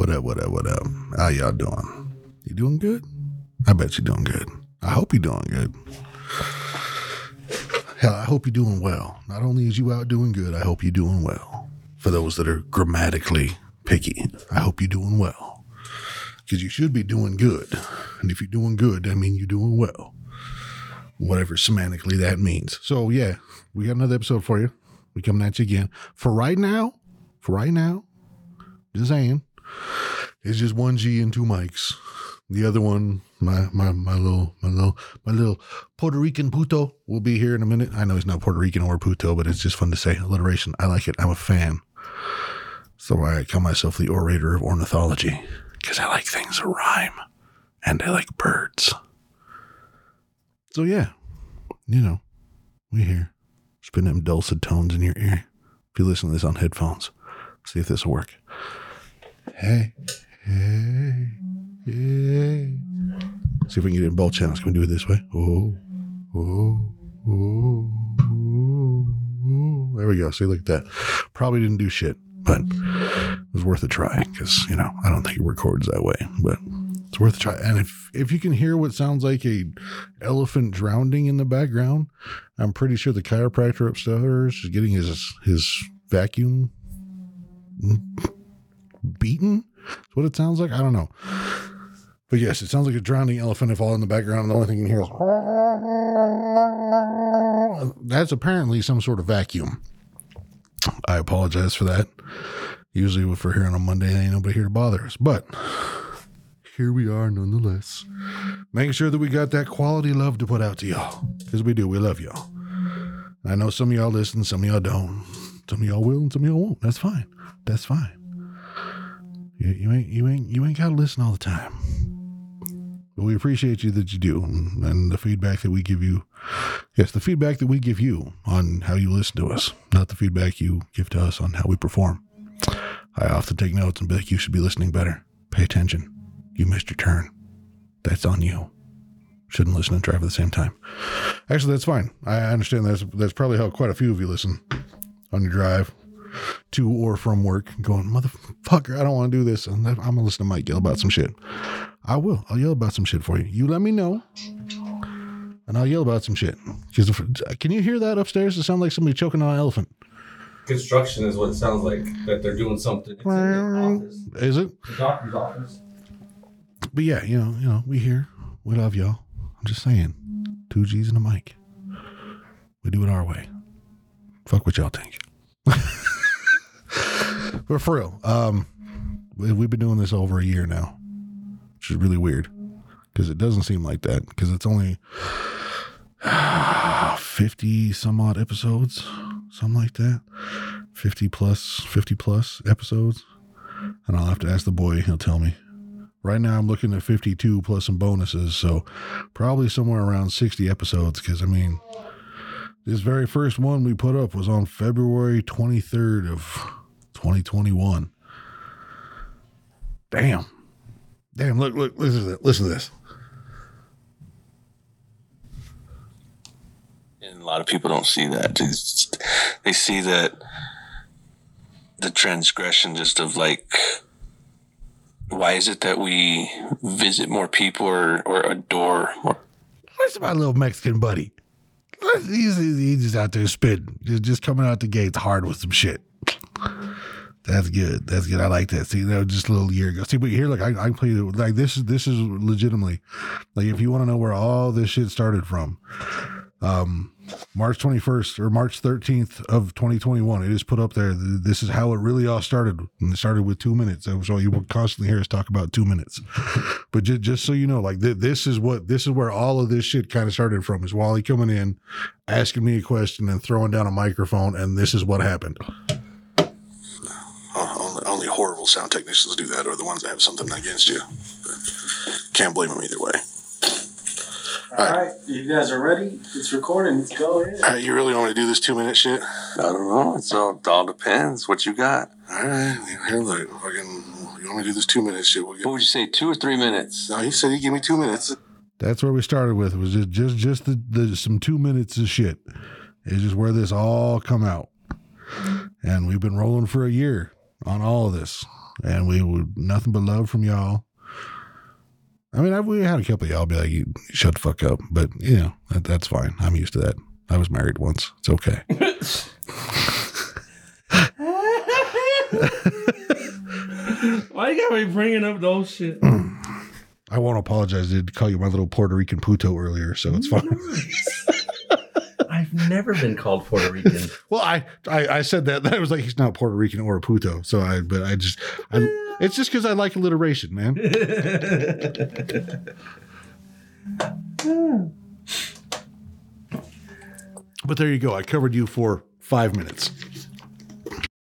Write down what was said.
What up, what up, what up? How y'all doing? You doing good? I bet you're doing good. I hope you're doing good. Hell, I hope you're doing well. Not only is you out doing good, I hope you're doing well. For those that are grammatically picky, I hope you're doing well. Because you should be doing good. And if you're doing good, that means you're doing well. Whatever semantically that means. So, yeah, we got another episode for you. We coming at you again. For right now, for right now, just saying, it's just one G and two mics. The other one, my my my little my little my little Puerto Rican puto will be here in a minute. I know he's not Puerto Rican or puto, but it's just fun to say alliteration. I like it. I'm a fan. So I call myself the orator of ornithology because I like things that rhyme and I like birds. So yeah, you know, we here spinning them dulcet tones in your ear. If you listen to this on headphones, see if this will work. Hey, hey, hey. See if we can get it in both channels. Can we do it this way? Oh, oh, oh, oh. There we go. See, look at that. Probably didn't do shit, but it was worth a try because, you know, I don't think it records that way, but it's worth a try. And if, if you can hear what sounds like a elephant drowning in the background, I'm pretty sure the chiropractor upstairs is getting his, his vacuum beaten. That's what it sounds like. I don't know. But yes, it sounds like a drowning elephant if all in the background and the only thing you can hear is that's apparently some sort of vacuum. I apologize for that. Usually if we're here on a Monday, ain't nobody here to bother us. But here we are nonetheless. Making sure that we got that quality love to put out to y'all. Because we do, we love y'all. I know some of y'all listen, some of y'all don't. Some of y'all will and some of y'all won't. That's fine. That's fine. You, you ain't you ain't you ain't gotta listen all the time. But we appreciate you that you do and, the feedback that we give you. Yes, the feedback that we give you on how you listen to us, not the feedback you give to us on how we perform. I often take notes and be like, you should be listening better. Pay attention. You missed your turn. That's on you. Shouldn't listen and drive at the same time. Actually, that's fine. I understand that's that's probably how quite a few of you listen on your drive to or from work, going, motherfucker, I don't want to do this. And I'm gonna listen to Mike yell about some shit. I will. I'll yell about some shit for you. You let me know, and I'll yell about some shit. Because can you hear that upstairs? It sounds like somebody choking on an elephant. Construction is what it sounds like. That they're doing something. It's in the. Is it? The doctor's office. But yeah, you know, you know, we here. We love y'all. I'm just saying, two G's and a mic. We do it our way. Fuck what y'all think. But for real, um, we- we've been doing this over a year now, which is really weird because it doesn't seem like that because it's only fifty some odd episodes, something like that. Fifty plus, fifty plus episodes, and I'll have to ask the boy. He'll tell me. Right now, I'm looking at 52 plus some bonuses, so probably somewhere around 60 episodes. Because I mean, this very first one we put up was on February 23rd of 2021. Damn. Damn, look, look, listen to this. Listen to this. And a lot of people don't see that. They just- They see that the transgression just of like, why is it that we visit more people or, or adore more? Listen to my little Mexican buddy. He's, he's just out there spitting, just, just coming out the gates hard with some shit. That's good. That's good. I like that. See, that was just a little year ago. See, but here, look, I, I can play it. Like this is this is legitimately, like if you want to know where all this shit started from, um, March twenty first or March thirteenth of twenty twenty one. It is put up there. This is how it really all started. And it started with two minutes. So so you will constantly hear us talk about two minutes. But just just so you know, like th- this is what this is where all of this shit kind of started from. Is Wally coming in, asking me a question and throwing down a microphone, and this is what happened. Only, only horrible sound technicians do that, or the ones that have something against you. But can't blame them either way. All right, you guys are ready. It's recording. Let's go ahead. All right, you really want to do this two minute shit? I don't know. It's all, it all depends what you got. All right, here, look, fucking, you want me to do this two minute shit? We'll get, What would you say, two or three minutes? no, he said he'd give me two minutes. That's where we started with. Was just just just the, the some two minutes of shit. It's just where this all come out, and we've been rolling for a year on all of this. and we would nothing but love from y'all. I mean, I, we had a couple of y'all be like, you, shut the fuck up. But, you know, that, that's fine. I'm used to that. I was married once. It's okay. Why you gotta be bringing up those shit? I won't apologize. I did call you my little Puerto Rican puto earlier, so it's fine. I've never been called Puerto Rican. well, I, I I said that. That was like he's not Puerto Rican or a puto. So I, but I just, I, it's just because I like alliteration, man. But there you go. I covered you for five minutes.